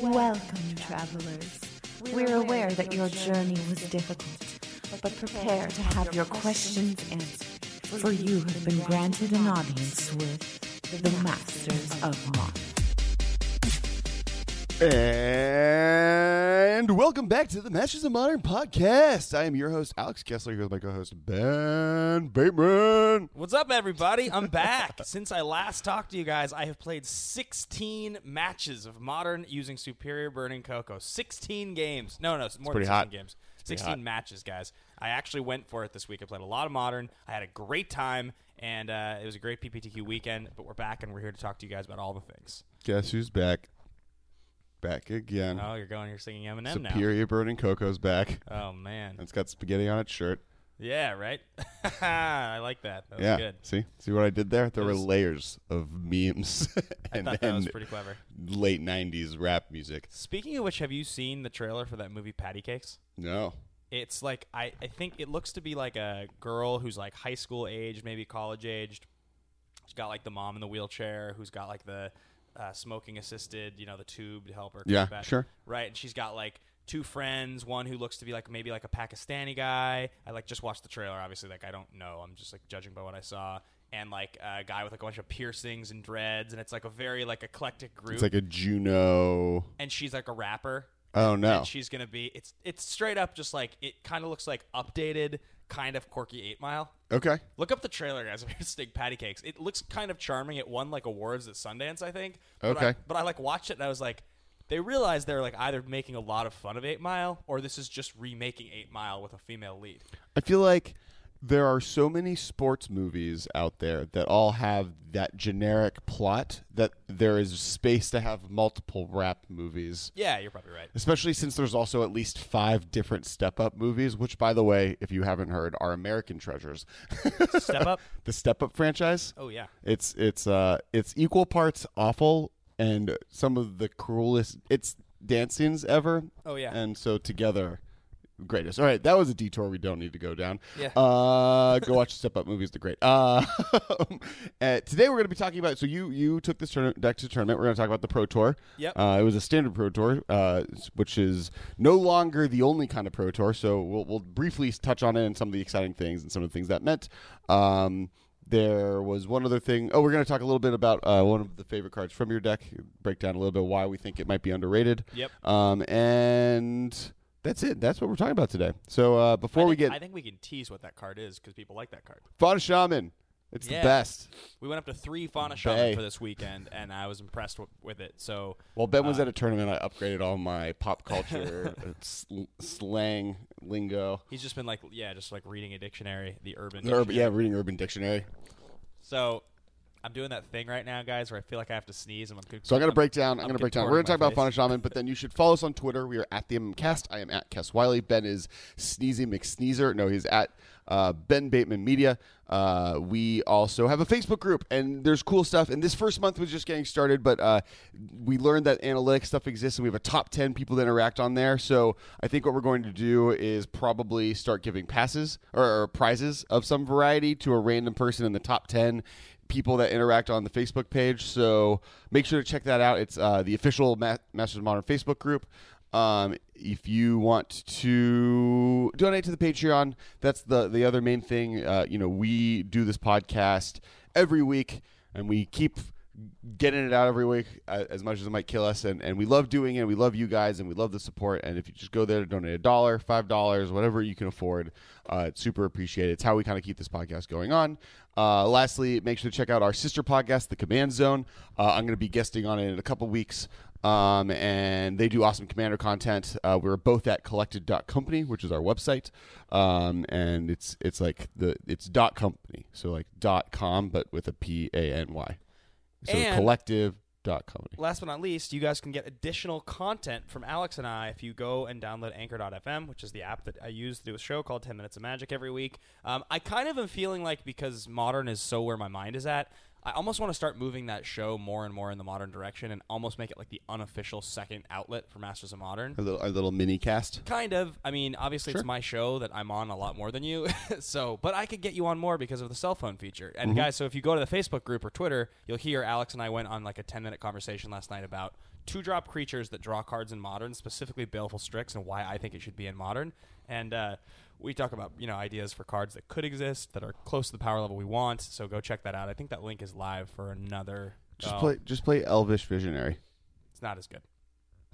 Welcome, travelers. We're aware that your journey was difficult, but prepare to have your questions answered, for you have been granted an audience with the Masters of Mod. And welcome back to the Masters of Modern podcast. I am your host, Alex Kessler, here with my co host, Ben Bateman. What's up, everybody? I'm back. Since I last talked to you guys, I have played 16 matches of Modern using Superior Burning CoCo. 16 games. No, no, it's more than 16 hot. games. 16 matches, guys. I actually went for it this week. I played a lot of Modern. I had a great time, and uh, it was a great PPTQ weekend. But we're back, and we're here to talk to you guys about all the things. Guess who's back? Back again. Oh, you're going here singing Eminem now. Superior Burning CoCo's back. Oh, man. It's got spaghetti on its shirt. Yeah, right? I like that. That was yeah. good. See? See what I did there? There It were layers of memes I and, thought that was pretty clever. late 90s rap music. Speaking of which, have you seen the trailer for that movie Patti Cake$? No. It's like I, I think it looks to be like a girl who's like high school aged, maybe college aged. She's got like the mom in the wheelchair, who's got like the uh, smoking assisted, you know, the tube to help her. Yeah, that- sure. Right, and she's got like two friends. One who looks to be like maybe like a Pakistani guy. I like just watched the trailer. Obviously, like I don't know. I'm just like judging by what I saw. And like a guy with like a bunch of piercings and dreads, and it's like a very like eclectic group. It's like a Juno. and she's like a rapper. Oh, no. And she's gonna be it's it's straight up just like it kind of looks like updated, kind of quirky Eight Mile. Okay. Look up the trailer, guys. You're steak Patti Cake$, it looks kind of charming. It won like awards at Sundance, I think. But Okay. I, but I like watched it and I was like, they realized they're like either making a lot of fun of Eight Mile or this is just remaking Eight Mile with a female lead. I feel like there are so many sports movies out there that all have that generic plot that there is space to have multiple rap movies. Yeah, you're probably right. Especially since there's also at least five different Step Up movies, which, by the way, if you haven't heard, are American treasures. Step Up? the Step Up franchise. Oh yeah. It's it's uh it's equal parts awful and some of the cruelest it's dance scenes ever. Oh, yeah. And so together greatest. All right, that was a detour we don't need to go down. Yeah. Uh go watch Step Up movies, they're great. Uh, uh today we're going to be talking about so you you took this tourna- deck to tournament. We're going to talk about the Pro Tour. Yep. Uh, it was a standard Pro Tour, uh, which is no longer the only kind of Pro Tour. So we'll, we'll briefly touch on it and some of the exciting things and some of the things that meant. Um, there was one other thing. Oh, we're going to talk a little bit about uh, one of the favorite cards from your deck. Break down a little bit why we think it might be underrated. Yep. Um, and that's it. That's what we're talking about today. So uh, before I we get I think we can tease what that card is because people like that card. Fauna Shaman, it's Yeah. the best. We went up to three Fauna Shaman for this weekend, and I was impressed w- with it. So While Ben was Uh, at a tournament, I upgraded all my pop culture uh, sl- slang lingo. He's just been like, yeah, just like reading a dictionary, the urban. The urban, yeah, reading Urban Dictionary. So I'm doing that thing right now, guys, where I feel like I have to sneeze. And I'm So I'm going to break down. I'm, going to break down. We're going to talk about Fauna Shaman, but then you should follow us on Twitter. We are at the MMCast. I am at Kess Wiley. Ben is Sneezy McSneezer. No, he's at uh, Ben Bateman Media. Uh, we also have a Facebook group, and there's cool stuff. And this first month was just getting started, but uh, we learned that analytics stuff exists, and we have a top 10 people that interact on there. So I think what we're going to do is probably start giving passes or, or prizes of some variety to a random person in the top 10 people that interact on the Facebook page. So make sure to check that out. It's uh, the official Ma- Masters of Modern Facebook group. Um, if you want to donate to the Patreon, that's the the other main thing. Uh, you know, we do this podcast every week, and we keep getting it out every week uh, as much as it might kill us. And, and we love doing it we love you guys and we love the support. And if you just go there to donate a dollar five dollars whatever you can afford uh, it's super appreciated. It's how we kind of keep this podcast going on. Uh, lastly make sure to check out our sister podcast the command zone. Uh, i'm going to be guesting on it in a couple weeks. Um, and they do awesome commander content. Uh, we're both at collected.company, which is our website. Um, and it's it's like the it's dot company, so like dot com, but with a P A N Y. So And- collective dot. Last but not least, you guys can get additional content from Alex and I if you go and download Anchor.fm, which is the app that I use to do a show called 10 Minutes of Magic every week. Um, I kind of am feeling like because modern is so where my mind is at, I almost want to start moving that show more and more in the modern direction, and almost make it like the unofficial second outlet for Masters of Modern. A little, a little mini cast. Kind of. I mean, obviously Sure. it's my show that I'm on a lot more than you. so, but I could get you on more because of the cell phone feature. And Mm-hmm. guys, so if you go to the Facebook group or Twitter, you'll hear Alex and I went on like a 10 minute conversation last night about two drop creatures that draw cards in modern, specifically Baleful Strix, and why I think it should be in modern. And uh, we talk about you know ideas for cards that could exist that are close to the power level we want. So go check that out. I think that link is live for another. Just oh, play, just play Elvish Visionary. It's not as good.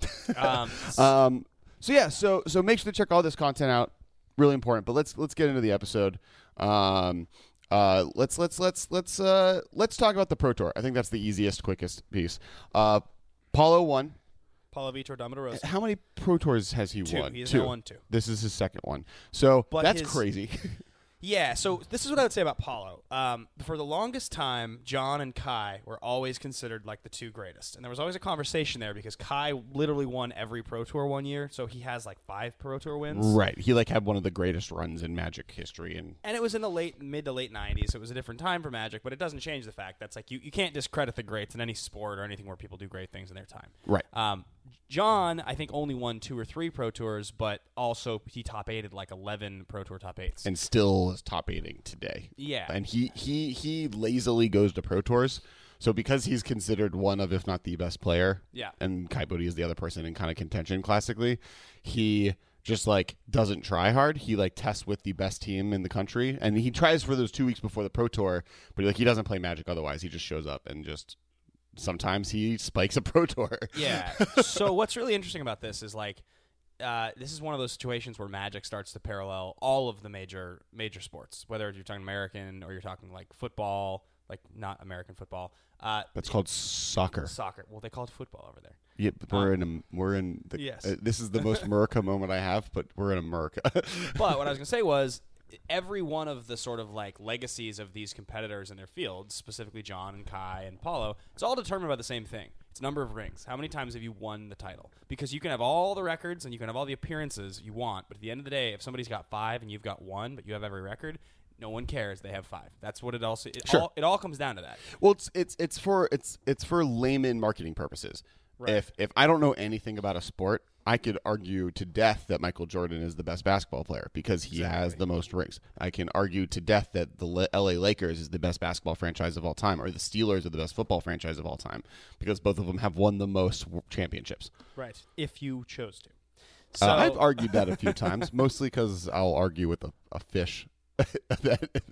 um, Um, so yeah, so so make sure to check all this content out. Really important. But let's let's get into the episode. Um, uh, let's let's let's let's uh, let's talk about the Pro Tour. I think that's the easiest, quickest piece. Uh, Paulo won. Paulo Vitor Damo da Rosa. How many Pro Tours has he Two. won? He has two. won two. This is his second one. So But that's his- crazy. Yeah, so this is what I would say about Paulo. Um, for the longest time, Jon and Kai were always considered like the two greatest, and there was always a conversation there because Kai literally won every Pro Tour one year, so he has like five Pro Tour wins. right. He like had one of the greatest runs in Magic history, and And it was in the late, mid to late '90s. It was a different time for Magic, but it doesn't change the fact that's like you, you can't discredit the greats in any sport or anything where people do great things in their time. right. Um, Jon, I think, only won two or three Pro Tours, but also he top eighted like 11 Pro Tour top eights. and still is top eighting today. yeah, and he he he lazily goes to pro tours. So because he's considered one of, if not the best player, Yeah. and Kai Budde is the other person in kind of contention classically, he just like doesn't try hard. He like tests with the best team in the country, and he tries for those two weeks before the pro tour, but like he doesn't play Magic otherwise. He just shows up and just sometimes he spikes a pro tour. Yeah. so what's really interesting about this is like uh, this is one of those situations where Magic starts to parallel all of the major major sports, whether you're talking American or you're talking like football, like not American football, uh, That's called soccer. soccer. Well, they call it football over there. Yeah, but we're in a we're in the, Yes. uh, this is the most America moment I have, but we're in America. But what I was going to say was every one of the sort of like legacies of these competitors in their fields, specifically Jon and Kai and Paulo, it's all determined by the same thing. It's number of rings. How many times have you won the title? Because you can have all the records and you can have all the appearances you want, but at the end of the day, if somebody's got five and you've got one, but you have every record, no one cares. They have five. That's what it also. It, Sure. all, it all comes down to that. Well, it's it's it's for it's it's for layman marketing purposes. Right. If if I don't know anything about a sport, I could argue to death that Michael Jordan is the best basketball player because he has the most rings. I can argue to death that the L.A. Lakers is the best basketball franchise of all time, or the Steelers are the best football franchise of all time because both of them have won the most championships. Right. If you chose to. So uh, I've argued that a few times, mostly because I'll argue with a, a fish that,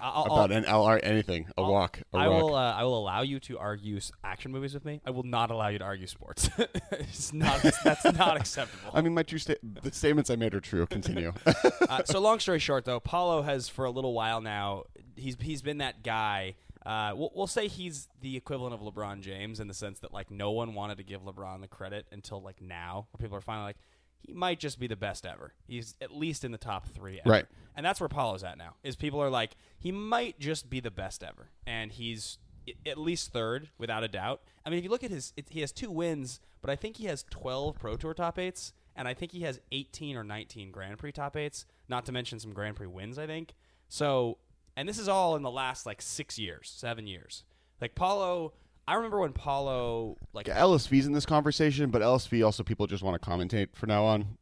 I'll, about an LR anything, a walk, a I rock. will. Uh, I will allow you to argue action movies with me. I will not allow you to argue sports. it's not. That's not acceptable. I mean, my true sta- the statements I made are true. Continue. uh, so long story short, though, Paulo has for a little while now. He's he's been that guy. Uh, we'll, we'll say he's the equivalent of LeBron James in the sense that like no one wanted to give LeBron the credit until like now, where people are finally like, he might just be the best ever. He's at least in the top three. Ever. Right. And that's where Paulo's at now. Is people are like, he might just be the best ever, and he's at least third without a doubt. I mean, if you look at his, it, he has two wins, but I think he has twelve Pro Tour top eights, and I think he has eighteen or nineteen Grand Prix top eights. Not to mention some Grand Prix wins. I think so. And this is all in the last like six years, seven years. Like Paulo, I remember when Paulo like LSV's in this conversation, but LSV also people just want to commentate for now on.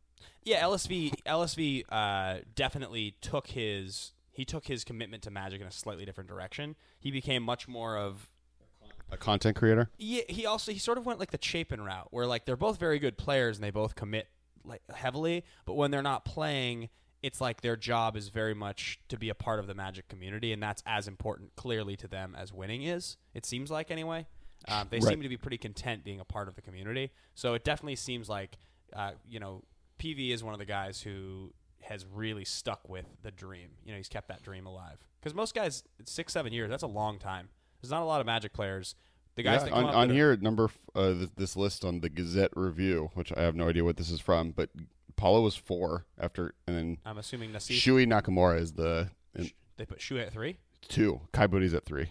Yeah, LSV LSV uh, definitely took his he took his commitment to Magic in a slightly different direction. He became much more of A content creator. yeah. He also he sort of went like the Chapin route, where like they're both very good players and they both commit like heavily, but when they're not playing, it's like their job is very much to be a part of the Magic community, and that's as important clearly to them as winning is. It seems like anyway. Um, they Right. seem to be pretty content being a part of the community. So it definitely seems like uh, you know PV is one of the guys who has really stuck with the dream. You know, he's kept that dream alive. Because most guys, six seven years, that's a long time. There's not a lot of Magic players. The guys Yeah, that come on, on here, number uh, th- this list on the Gazette Review, which I have no idea what this is from, but Paulo was four after, and then I'm assuming Nassif. Shuhei Nakamura is the in They put Shu at three. two. Kai Budde's at three.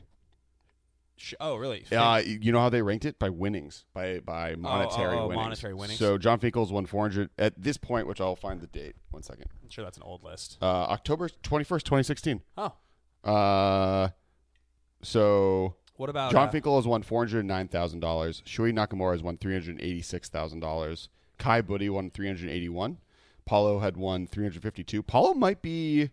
Oh, really? Uh, you know how they ranked it by winnings, by by monetary oh, winnings. monetary winnings. So Jon Finkel's won 400 at this point, which I'll find the date. One second. I'm sure that's an old list. Uh, October 21st, 2016. Oh, Uh, so What about Jon uh, Finkel has won four hundred nine thousand dollars. Shuhei Nakamura has won three hundred eighty six thousand dollars. Kai Budde won three hundred eighty one. Paulo had won three hundred fifty two. Paulo might be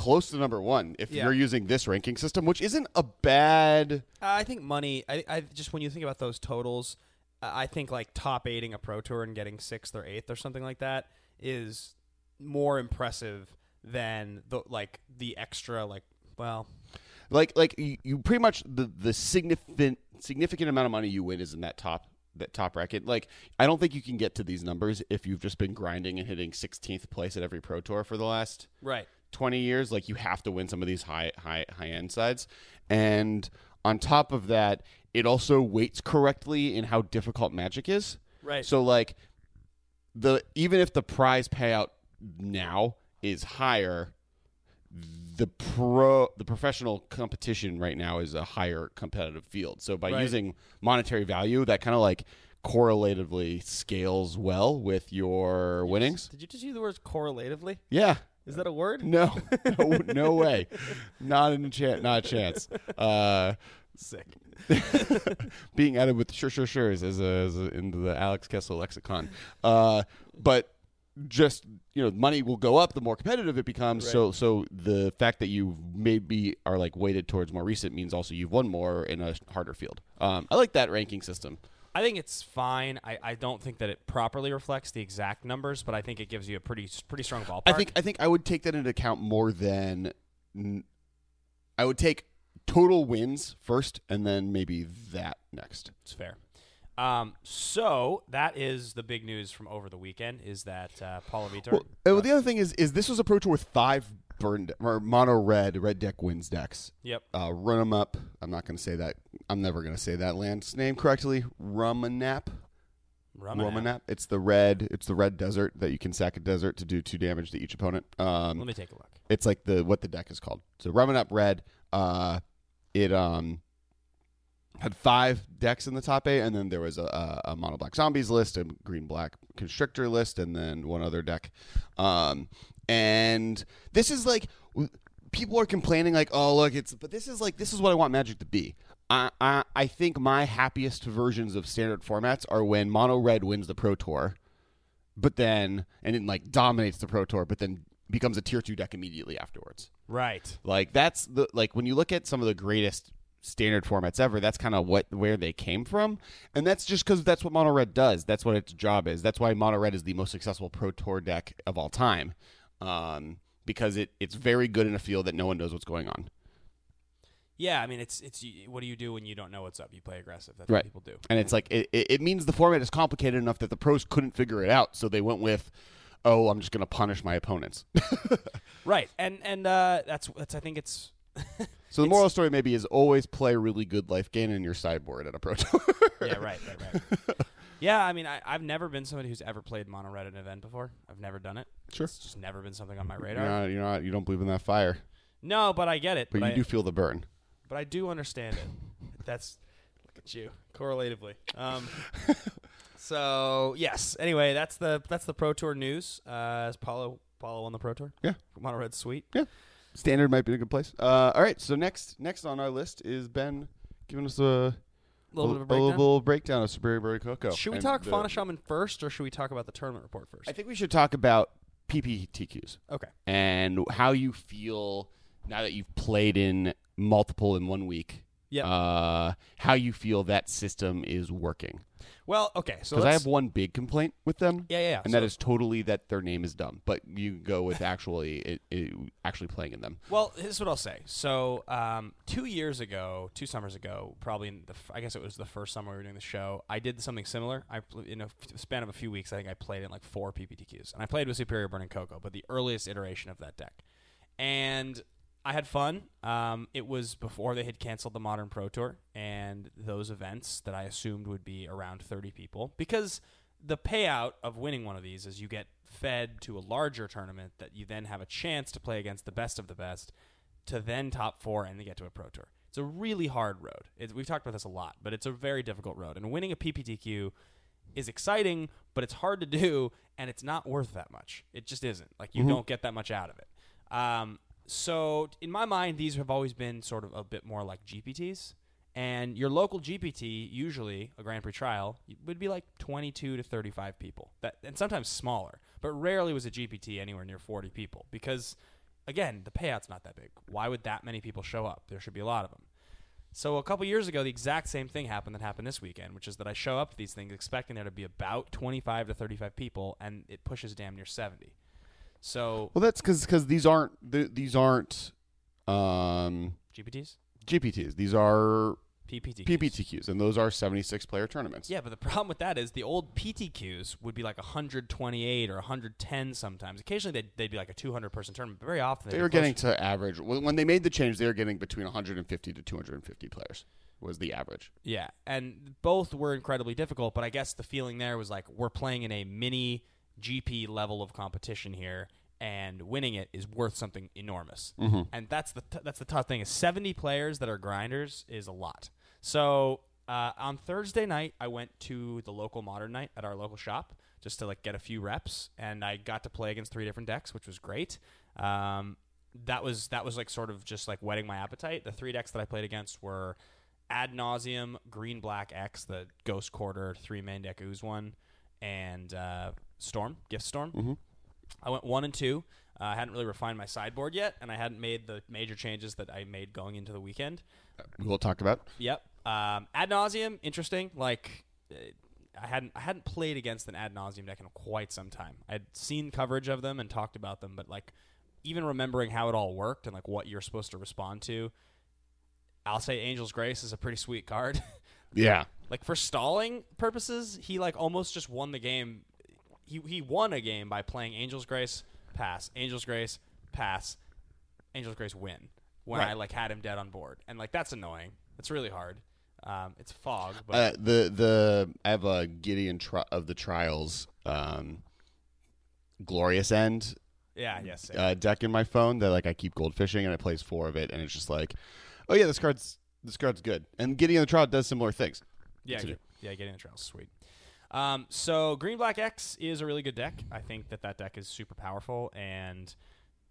close to number one if Yeah. you're using this ranking system, which isn't a bad. Uh, I think money. I, I just when you think about those totals, uh, I think like top eighting a pro tour and getting sixth or eighth or something like that is more impressive than the like the extra like well Like like you, you pretty much the the significant significant amount of money you win is in that top that top bracket. Like I don't think you can get to these numbers if you've just been grinding and hitting 16th place at every pro tour for the last right 20 years like you have to win some of these high high high end sides. And on top of that it also weights correctly in how difficult magic is. Right. So like the even if the prize payout now is higher the pro the professional competition right now is a higher competitive field. So by Right. using monetary value that kind of like correlatively scales well with your winnings. Did you just use the words correlatively? yeah Is that a word? no, no, no way. Not in a chance. Not a chance. Uh, Sick. being added with sure, sure, sure as a, as a, into the Alex Kessler lexicon. Uh, but just you know, money will go up the more competitive it becomes. So, so the fact that you maybe are like weighted towards more recent means also you've won more in a harder field. Um, I like that ranking system. I think it's fine. I, I don't think that it properly reflects the exact numbers, but I think it gives you a pretty pretty strong ballpark. I think I think I would take that into account more than I would take total wins first, and then maybe that next. it's fair. Um, so that is the big news from over the weekend is that uh, Paulo Vitor. Well, uh, well, the other thing is, is this was a pro tour with five burned or mono red red deck wins decks. yep. Uh, run them up. I'm not going to say that. I'm never going to say that land's name correctly. Rumanap. Ruminap. Rumanap. It's the red. It's the red desert that you can sack a desert to do two damage to each opponent. Um, Let me take a look. it's like the what the deck is called. So Ruminap red. Uh, it um had five decks in the top eight, and then there was a, a, a mono black zombies list, a green black constrictor list, and then one other deck. Um, and this is like people are complaining like, oh look, it's but this is like this is what I want Magic to be. I, I I think my happiest versions of standard formats are when mono red wins the pro tour, but then and it like dominates the pro tour, but then becomes a tier two deck immediately afterwards. Right. Like that's the like when you look at some of the greatest standard formats ever, that's kind of what where they came from, and that's just because that's what mono red does. That's what its job is. That's why mono red is the most successful pro tour deck of all time, um, because it it's very good in a field that no one knows what's going on. Yeah, I mean, it's it's what do you do when you don't know what's up? You play aggressive. That's Right. what people do. And it's like it, it, means the format is complicated enough that the pros couldn't figure it out, so they went with, oh, I'm just going to punish my opponents. Right. And and uh, that's that's I think it's so the moral story maybe is always play really good life gain in your sideboard at a pro tour. yeah, right, right, right. yeah, I mean, I, I've never been somebody who's ever played mono red at an event before. I've never done it. Sure. It's just never been something on my you're radar. not, you're not, you don't believe in that fire, No, but I get it. but But, you I, do feel the burn. but I do understand it. That's look at you correlatively. Um, so yes. Anyway, that's the that's the pro tour news. Uh, as Paulo Paulo won the pro tour. Yeah. Mono red sweet. Yeah. Standard might be a good place. Uh, all right, so next next on our list is Ben giving us A little bit of a breakdown. little breakdown of Superior Berry CoCo. Should we And talk uh, the- Fauna Shaman first, or should we talk about the tournament report first? I think we should talk about PPTQs okay. and how you feel now that you've played in multiple in one week. Yep. Uh, how you feel that system is working? Well, okay. So Because I let's- have one big complaint with them. Yeah, yeah. yeah. And So- that is totally that their name is dumb. But you go with actually it, it, actually playing in them. Well, here's what I'll say. So, um, two years ago, two summers ago, probably in the, f- I guess it was the first summer we were doing the show. I did something similar. I pl- in a f- span of a few weeks, I think I played in like four PPTQs, and I played with Superior Burning CoCo, but the earliest iteration of that deck, and I had fun. Um, it was before they had canceled the Modern Pro Tour and those events that I assumed would be around 30 people because the payout of winning one of these is you get fed to a larger tournament that you then have a chance to play against the best of the best to then top four and to get to a pro tour. It's a really hard road. It, we've talked about this a lot, but it's a very difficult road. And winning a PPTQ is exciting, but it's hard to do, and it's not worth that much. It just isn't. Like you don't get that much out of it. Um, so in my mind, these have always been sort of a bit more like GPTs. And your local GPT, usually a Grand Prix trial, would be like 22 to 35 people, that, and sometimes smaller. But rarely was a GPT anywhere near 40 people because, again, the payout's not that big. Why would that many people show up? There should be a lot of them. So a couple years ago, the exact same thing happened that happened this weekend, which is that I show up to these things expecting there to be about 25 to 35 people, and it pushes damn near 70. So Well, that's because because these aren't th- these aren't um, GPTs, GPTs. These are PPTQs. PPTQs, and those are 76 player tournaments. Yeah, but the problem with that is the old PTQs would be like 128 or 110 sometimes. Occasionally they'd, they'd be like a 200 person tournament, but very often they'd They were closer- getting to average when when they made the change. They were getting between 150 to 250 players was the average. Yeah, and both were incredibly difficult, but I guess the feeling there was like we're playing in a mini GP level of competition here, and winning it is worth something enormous. And that's the t- that's the tough thing is 70 players that are grinders is a lot. So uh, on Thursday night, I went to the local modern night at our local shop just to like get a few reps, and I got to play against three different decks, which was great. Um, that was that was like sort of just like whetting my appetite. The three decks that I played against were ad nauseam green black X, the Ghost Quarter three main deck ooze one, and uh, Storm Gift Storm. I went one and two. Uh, I hadn't really refined my sideboard yet, and I hadn't made the major changes that I made going into the weekend. We will talk about. Yep. Um, ad nauseam, interesting. Like uh, I hadn't I hadn't played against an ad nauseam deck in quite some time. I'd seen coverage of them and talked about them, but like even remembering how it all worked and like what you're supposed to respond to, I'll say Angel's Grace is a pretty sweet card. Yeah, like for stalling purposes, he like almost just won the game. He he won a game by playing Angel's Grace, pass, Angel's Grace, pass, Angel's Grace, win. When Right. I like had him dead on board, and like that's annoying. It's really hard. Um, it's fog, but uh, the the I have a Gideon tri- of the trials um, glorious end yeah, yes, uh, deck in my phone that like I keep goldfishing and I plays four of it and it's just like, oh yeah, this card's this card's good. And Gideon of the trial does similar things. yeah, to do. get, yeah, getting the trails, sweet. Um, so Green Black X is a really good deck. I think that that deck is super powerful and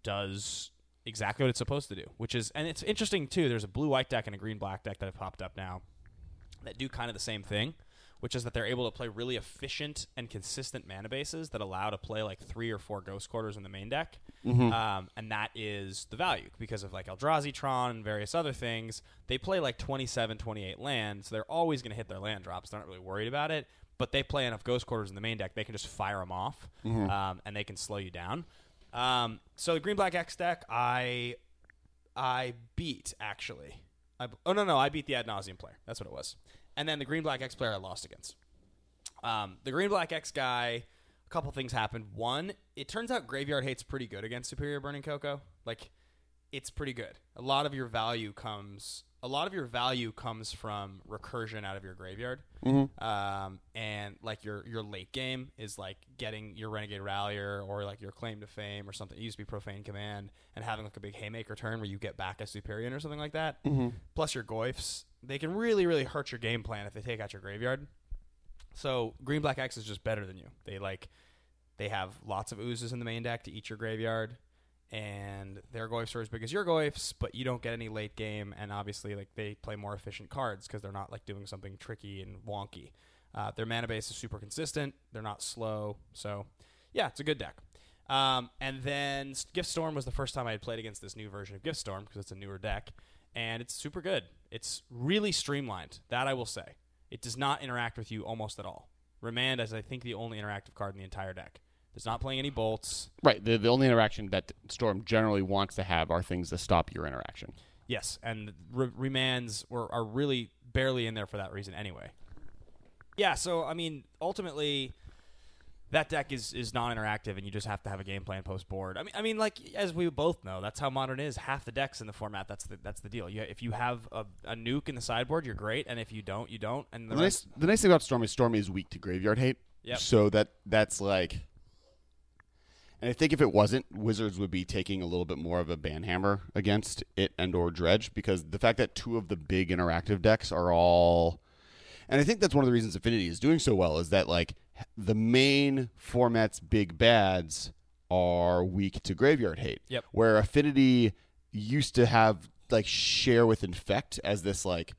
does exactly what it's supposed to do, which is, and it's interesting too. There's a blue white deck and a green black deck that have popped up now that do kind of the same thing, which is that they're able to play really efficient and consistent mana bases that allow to play like three or four ghost quarters in the main deck. Um, and that is the value because of like Eldrazi Tron and various other things. They play like 27, 28 lands, so they're always going to hit their land drops. They're not really worried about it. But they play enough ghost quarters in the main deck, they can just fire them off, um, and they can slow you down. Um, so the green black X deck, I I beat actually. I, oh no no, I beat the ad nauseam player. That's what it was. And then the green black X player I lost against. Um, the green black X guy. A couple things happened. One, it turns out graveyard hate's pretty good against superior burning CoCo. Like, it's pretty good. A lot of your value comes. A lot of your value comes from recursion out of your graveyard, um, and like your your late game is like getting your renegade rallier or like your claim to fame or something. It used to be profane command and having like a big haymaker turn where you get back a superior or something like that. Plus your goyfs, they can really really hurt your game plan if they take out your graveyard. So green black X is just better than you. They like they have lots of oozes in the main deck to eat your graveyard, and their goyfs are as big as your goyfs, but you don't get any late game. And obviously, like they play more efficient cards because they're not like doing something tricky and wonky. Uh, their mana base is super consistent. They're not slow, so yeah, it's a good deck. Um, and then Gift Storm was the first time I had played against this new version of Gift Storm because it's a newer deck, and it's super good. It's really streamlined. That I will say. It does not interact with you almost at all. Remand is, I think, the only interactive card in the entire deck. It's not playing any bolts. Right. The the only interaction that Storm generally wants to have are things that stop your interaction. Yes, and re- remands were, are really barely in there for that reason anyway. Yeah, so I mean, ultimately, that deck is is non-interactive, and you just have to have a game plan post board. I mean, I mean, like as we both know, that's how modern is. Half the decks in the format. That's the that's the deal. You, if you have a, a nuke in the sideboard, you're great, and if you don't, you don't. And the The nice, the nice thing about Storm is Storm is weak to graveyard hate. Yep. So that that's like, and I think if it wasn't, Wizards would be taking a little bit more of a banhammer against it and or Dredge because the fact that two of the big interactive decks are all, and I think that's one of the reasons Affinity is doing so well is that like the main format's big bads are weak to graveyard hate. Yep. Where Affinity used to have like share with infect as this like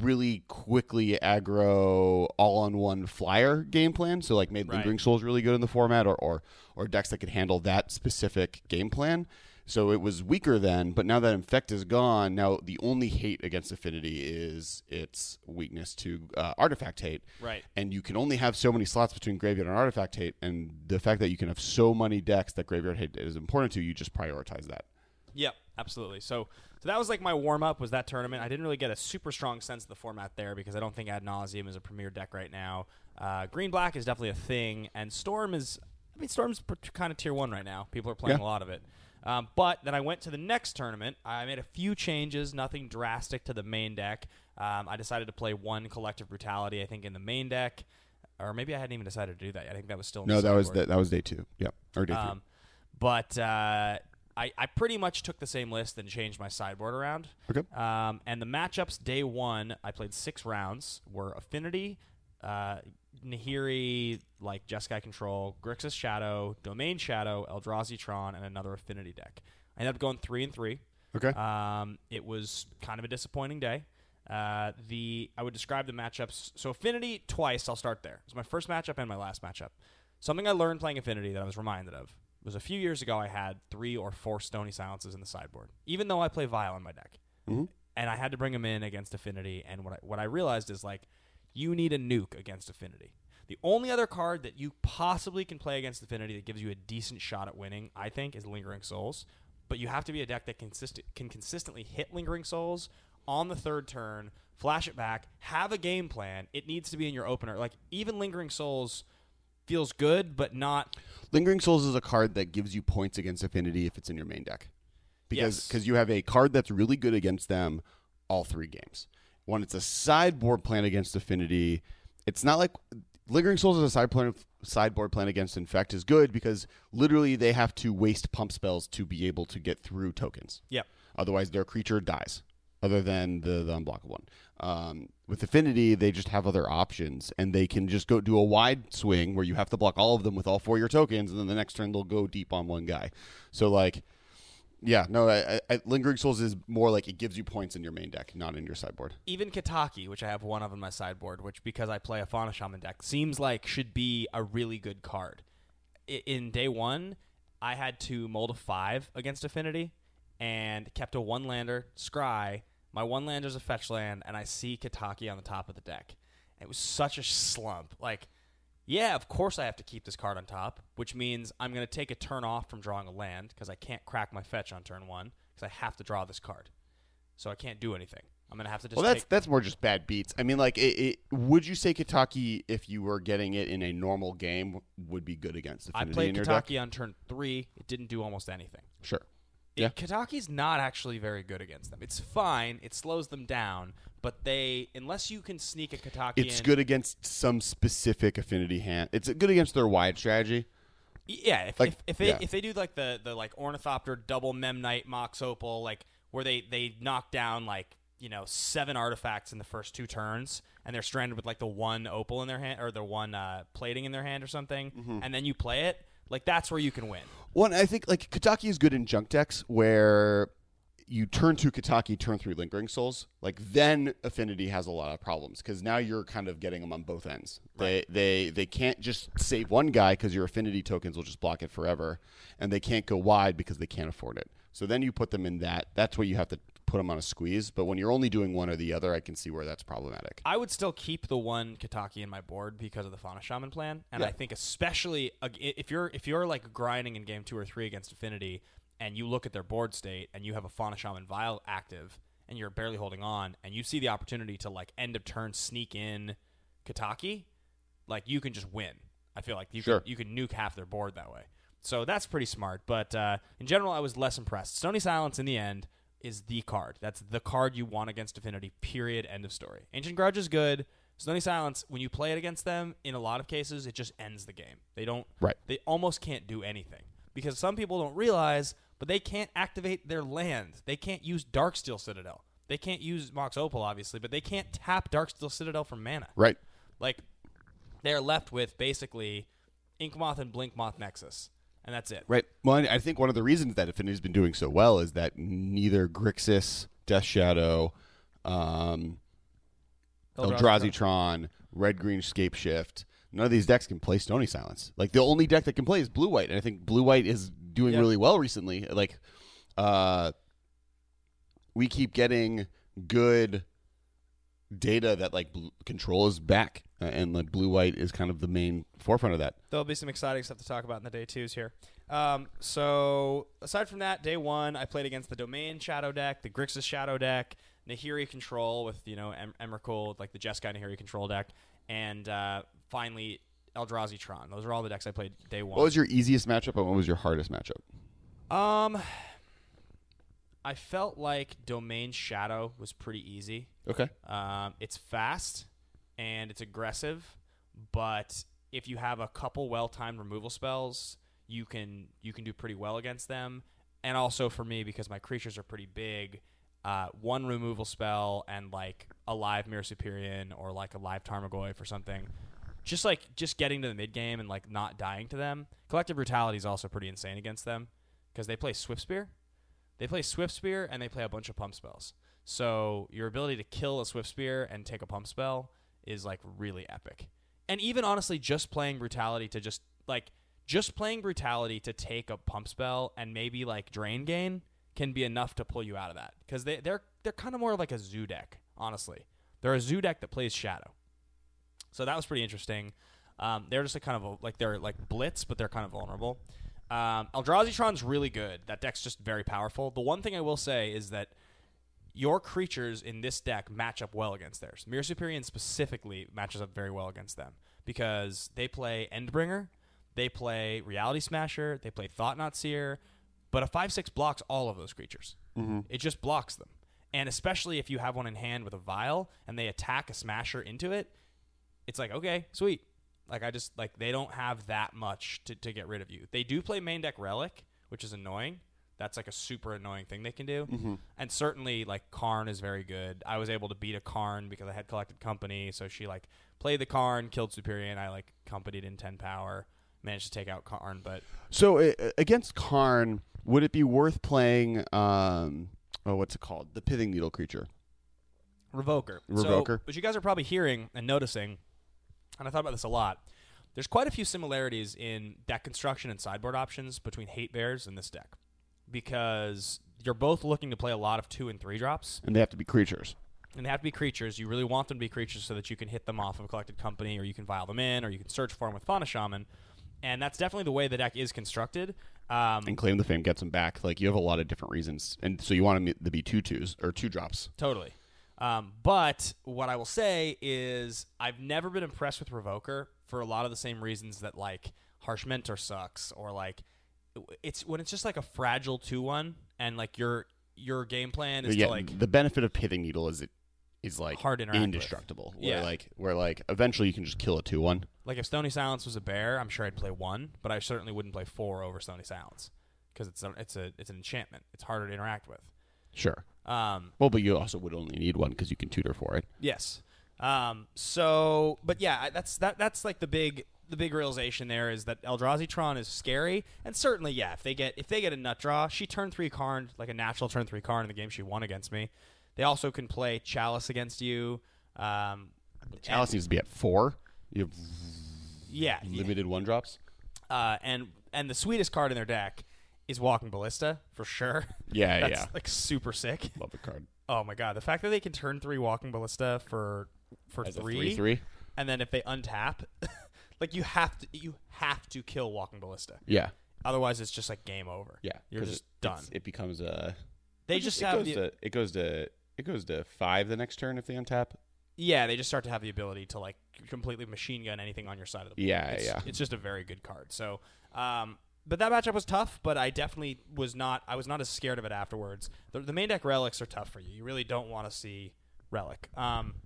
really quickly aggro all on one flyer game plan so like made Right. souls really good in the format or, or or decks that could handle that specific game plan so it was weaker then but now that infect is gone now the only hate against affinity is its weakness to uh, artifact hate Right. and you can only have so many slots between graveyard and artifact hate and the fact that you can have so many decks that graveyard hate is important to you just prioritize that Yep, absolutely. So, so that was like my warm up. Was that tournament? I didn't really get a super strong sense of the format there because I don't think Ad Nauseam is a premier deck right now. Uh, Green Black is definitely a thing, and Storm is. I mean, Storm's kind of tier one right now. People are playing Yeah. a lot of it. Um, but then I went to the next tournament. I made a few changes, nothing drastic to the main deck. Um, I decided to play one Collective Brutality, I think, in the main deck. Or maybe I hadn't even decided to do that yet. I think that was still in no the that was the, that was day two yeah or day three Um, but uh, I, I pretty much took the same list and changed my sideboard around. Okay. Um, and the matchups day one, I played six rounds, were Affinity, uh, Nahiri, like Jeskai Control, Grixis Shadow, Domain Shadow, Eldrazi Tron, and another Affinity deck. I ended up going three and three. okay Um, it was kind of a disappointing day. Uh, the I would describe the matchups. So Affinity twice. I'll start there. It was my first matchup and my last matchup. Something I learned playing Affinity that I was reminded of was a few years ago. I had three or four Stony Silences in the sideboard, even though I play Vial in my deck, Mhm. and I had to bring them in against Affinity. And what I, what I realized is like you need a nuke against Affinity. The only other card that you possibly can play against Affinity that gives you a decent shot at winning, I think, is Lingering Souls. But you have to be a deck that consist- can consistently hit Lingering Souls on the third turn, flash it back, have a game plan. It needs to be in your opener. Like, even Lingering Souls feels good, but not. lingering souls is a card that gives you points against affinity if it's in your main deck because Yes. because you have a card that's really good against them all three games when it's a sideboard plan against affinity it's not like lingering souls is a side plan sideboard plan against infect is good because literally they have to waste pump spells to be able to get through tokens Yep. Otherwise, their creature dies, other than the, the unblockable one. Um, with Affinity, they just have other options, and they can just go do a wide swing where you have to block all of them with all four of your tokens, and then the next turn they'll go deep on one guy. So, like, yeah, no, I, I, Lingering Souls is more like it gives you points in your main deck, not in your sideboard. Even Kataki, which I have one of in my sideboard, which because I play a Fauna Shaman deck, seems like should be a really good card. In day one, I had to mold a five against Affinity and kept a one lander, Scry. My one lander's a fetch land, and I see Kataki on the top of the deck. It was such a slump. Like, yeah, of course I have to keep this card on top, which means I'm going to take a turn off from drawing a land because I can't crack my fetch on turn one because I have to draw this card. So I can't do anything. I'm going to have to just Well, that's take that's more just bad beats. I mean, like, it, it, would you say Kataki, if you were getting it in a normal game, would be good against I played in your deck? Kataki on turn three. It didn't do almost anything. Sure. It- Yeah. Kataki's not actually very good against them. It's fine. It slows them down, but they unless you can sneak a Kataki It's in, good against some specific Affinity hand. It's good against their wide strategy. Yeah, if, Like, if, if they yeah. if they do like the the like ornithopter double memnite mox opal like where they they knock down like you know seven artifacts in the first two turns and they're stranded with like the one opal in their hand or the one uh, plating in their hand or something Mm-hmm. and then you play it like that's where you can win. One, I think like Kataki is good in junk decks where you turn two Kataki, turn three Lingering Souls. Like then Affinity has a lot of problems because now you're kind of getting them on both ends. They they they can't just save one guy because your Affinity tokens will just block it forever, and they can't go wide because they can't afford it. So then you put them in that. That's where you have to put them on a squeeze. But when you're only doing one or the other, I can see where that's problematic. I would still keep the one Kataki in my board because of the Fauna Shaman plan, and Yeah. I think especially uh, if you're if you're like grinding in game two or three against Affinity, and you look at their board state and you have a Fauna Shaman Vial active, and you're barely holding on, and you see the opportunity to like end of turn sneak in Kataki, like you can just win. I feel like you Sure. can you can nuke half their board that way. So that's pretty smart. But uh, in general, I was less impressed. Stony Silence in the end is the card. That's the card you want against Affinity. Period. End of story. Ancient Grudge is good. Stony Silence, when you play it against them, in a lot of cases, it just ends the game. They don't. Right. They almost can't do anything because some people don't realize, but they can't activate their land. They can't use Darksteel Citadel. They can't use Mox Opal, obviously, but they can't tap Darksteel Citadel for mana. Right. Like they're left with basically Inkmoth and Blinkmoth Nexus. And that's it. Right. Well, I I think one of the reasons that Affinity's been doing so well is that neither Grixis, Death Shadow, um, Eldrazi Eldrazi Red Green Scape Shift, none of these decks can play Stony Silence. Like the only deck that can play is Blue White, and I think Blue White is doing really well recently. Like, uh, we keep getting good data that like control is back, uh, and like Blue White is kind of the main forefront of that. There'll be some exciting stuff to talk about in the day twos here. Um, so aside from that, day one, I played against the Domain Shadow deck, the Grixis Shadow deck, Nahiri Control with you know em- Emrakul, like the Jeskai Nahiri Control deck, and uh, finally Eldrazi Tron. Those are all the decks I played day one. What was your easiest matchup, and what was your hardest matchup? um, I felt like Domain Shadow was pretty easy. Okay. Um, it's fast and it's aggressive, but if you have a couple well-timed removal spells, you can you can do pretty well against them. And also for me, because my creatures are pretty big, uh, one removal spell and like a live Mirror Superior or like a live Tarmogoyf or something, just like just getting to the mid game and like not dying to them. Collective Brutality is also pretty insane against them because they play Swift Spear. They play Swift Spear and they play a bunch of pump spells. So your ability to kill a Swift Spear and take a pump spell is like really epic. And even honestly, just playing Brutality to just like just playing Brutality to take a pump spell and maybe like Drain Gain can be enough to pull you out of that because they they're they're kind of more like a zoo deck. Honestly, they're a zoo deck that plays Shadow. So that was pretty interesting. Um, they're just a kind of a, like they're like blitz, but they're kind of vulnerable. Um, Eldrazi Tron's really good. That deck's just very powerful. The one thing I will say is that your creatures in this deck match up well against theirs. Mirror Superior specifically matches up very well against them because they play Endbringer, they play Reality Smasher, they play Thought-Knot Seer, but a 5 6 blocks all of those creatures. Mm-hmm. It just blocks them. And especially if you have one in hand with a vial and they attack a smasher into it, it's like, okay, sweet. Like I just like they don't have that much to, to get rid of you. They do play main deck relic, which is annoying. That's like a super annoying thing they can do. And certainly like Karn is very good. I was able to beat a Karn because I had collected company, so she like played the Karn, killed Superior, and I like companied in ten power, managed to take out Karn, but So uh, against Karn, would it be worth playing? Um, oh, what's it called? The pithing needle creature. Revoker. Revoker. So, what you guys are probably hearing and noticing, and I thought about this a lot. There's quite a few similarities in deck construction and sideboard options between Hate Bears and this deck, because you're both looking to play a lot of two and three drops, And they have to be creatures. and they have to be creatures. You really want them to be creatures so that you can hit them off of a collected company, or you can vial them in, or you can search for them with Fauna Shaman. And that's definitely the way the deck is constructed. Um, And claim the fame gets them back. Like you have a lot of different reasons, and so you want them to be two twos or two drops. Totally. Um, but what I will say is I've never been impressed with Revoker for a lot of the same reasons that like Harsh Mentor sucks or like it's when it's just like a fragile two one and like your your game plan is yeah, to like the benefit of pithing needle is it is like Hard to interact with. indestructible. Where Yeah. like where like eventually you can just kill a two one. like if Stony Silence was a bear, I'm sure I'd play one, but I certainly wouldn't play four over Stony Silence because it's a, it's a it's an enchantment. It's harder to interact with. Sure. Um, Well, but you also would only need one because you can tutor for it. Yes. Um, so, but yeah, that's that. That's like the big the big realization there is that Eldrazi Tron is scary, and certainly, yeah, if they get if they get a nut draw, she turned three Karn like a natural turn three Karn in the game she won against me. They also can play Chalice against you. Um, Chalice needs to be at four. You have yeah, yeah. limited one drops. Uh, and and the sweetest card in their deck is Walking Ballista for sure. Yeah, That's yeah. like super sick. Love the card. Oh my god, the fact that they can turn three Walking Ballista for for As a three, three three. and then if they untap, like you have to you have to kill Walking Ballista. Yeah. Otherwise, it's just like game over. Yeah. you're 'cause just it- done. it's- It becomes a. They just it have goes the- to it goes to it goes to five the next turn if they untap. yeah, they just start to have the ability to like completely machine gun anything on your side of the board. Yeah, it's, yeah. It's just a very good card. So, um, but that matchup was tough. But I definitely was not. I was not as scared of it afterwards. The, the main deck relics are tough for you. You really don't want to see relic. Um,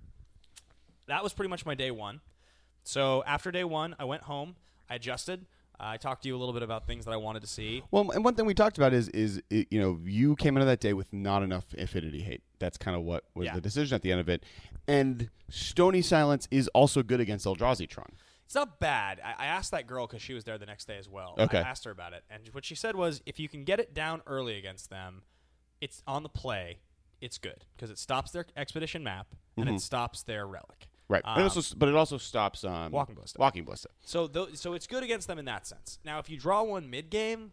that was pretty much my day one. So after day one, I went home. I adjusted. I talked to you a little bit about things that I wanted to see. Well, and one thing we talked about is is it, you know you came into that day with not enough affinity hate. That's kind of what was Yeah. the decision at the end of it. And Stony Silence is also good against Eldrazi Tron. It's not bad. I, I asked that girl because she was there the next day as well. Okay. I asked her about it, and what she said was, if you can get it down early against them, it's on the play. It's good because it stops their expedition map and it mm-hmm. stops their relic. Right. but, it Um, also, but it also stops um, Walking Ballista. Walking Ballista. So th- so it's good against them in that sense. Now, if you draw one mid game,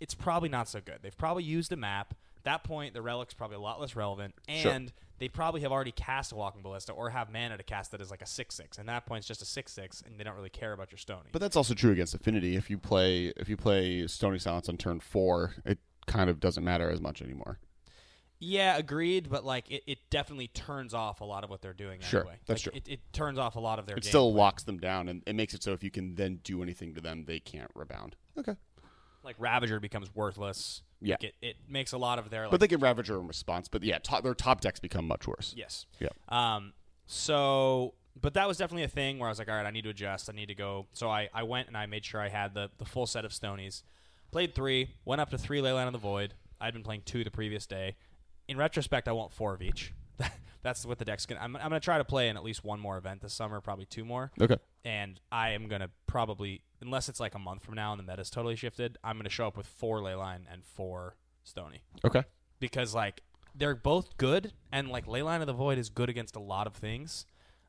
it's probably not so good. They've probably used a map. At that point, the relic's probably a lot less relevant, Sure. and they probably have already cast a walking ballista or have mana to cast that is like a six six. And that point, it's just a six six, and they don't really care about your stony. But that's also true against Affinity. If you play if you play Stony Silence on turn four, it kind of doesn't matter as much anymore. Yeah, agreed. But like, it, it definitely turns off a lot of what they're doing. Sure, anyway. that's Like, true. It, it turns off a lot of their. It still plan. locks them down and it makes it so if you can then do anything to them, they can't rebound. Okay. like Ravager becomes worthless. Yeah. Like, it, it makes a lot of their. Like, But they get Ravager in response. But yeah, top, their top decks become much worse. Yes. Yeah. Um. So, but that was definitely a thing where I was like, all right, I need to adjust. I need to go. So I, I went and I made sure I had the the full set of Stonies. Played three. Went up to three Leyline of the Void. I'd been playing two the previous day. In retrospect, I want four of each. That's what the deck's gonna. I'm, I'm gonna try to play in at least one more event this summer, probably two more. Okay. And I am gonna probably, unless it's like a month from now and the meta's totally shifted, I'm gonna show up with four Leyline and four Stony Okay. because like they're both good and like Leyline of the Void is good against a lot of things.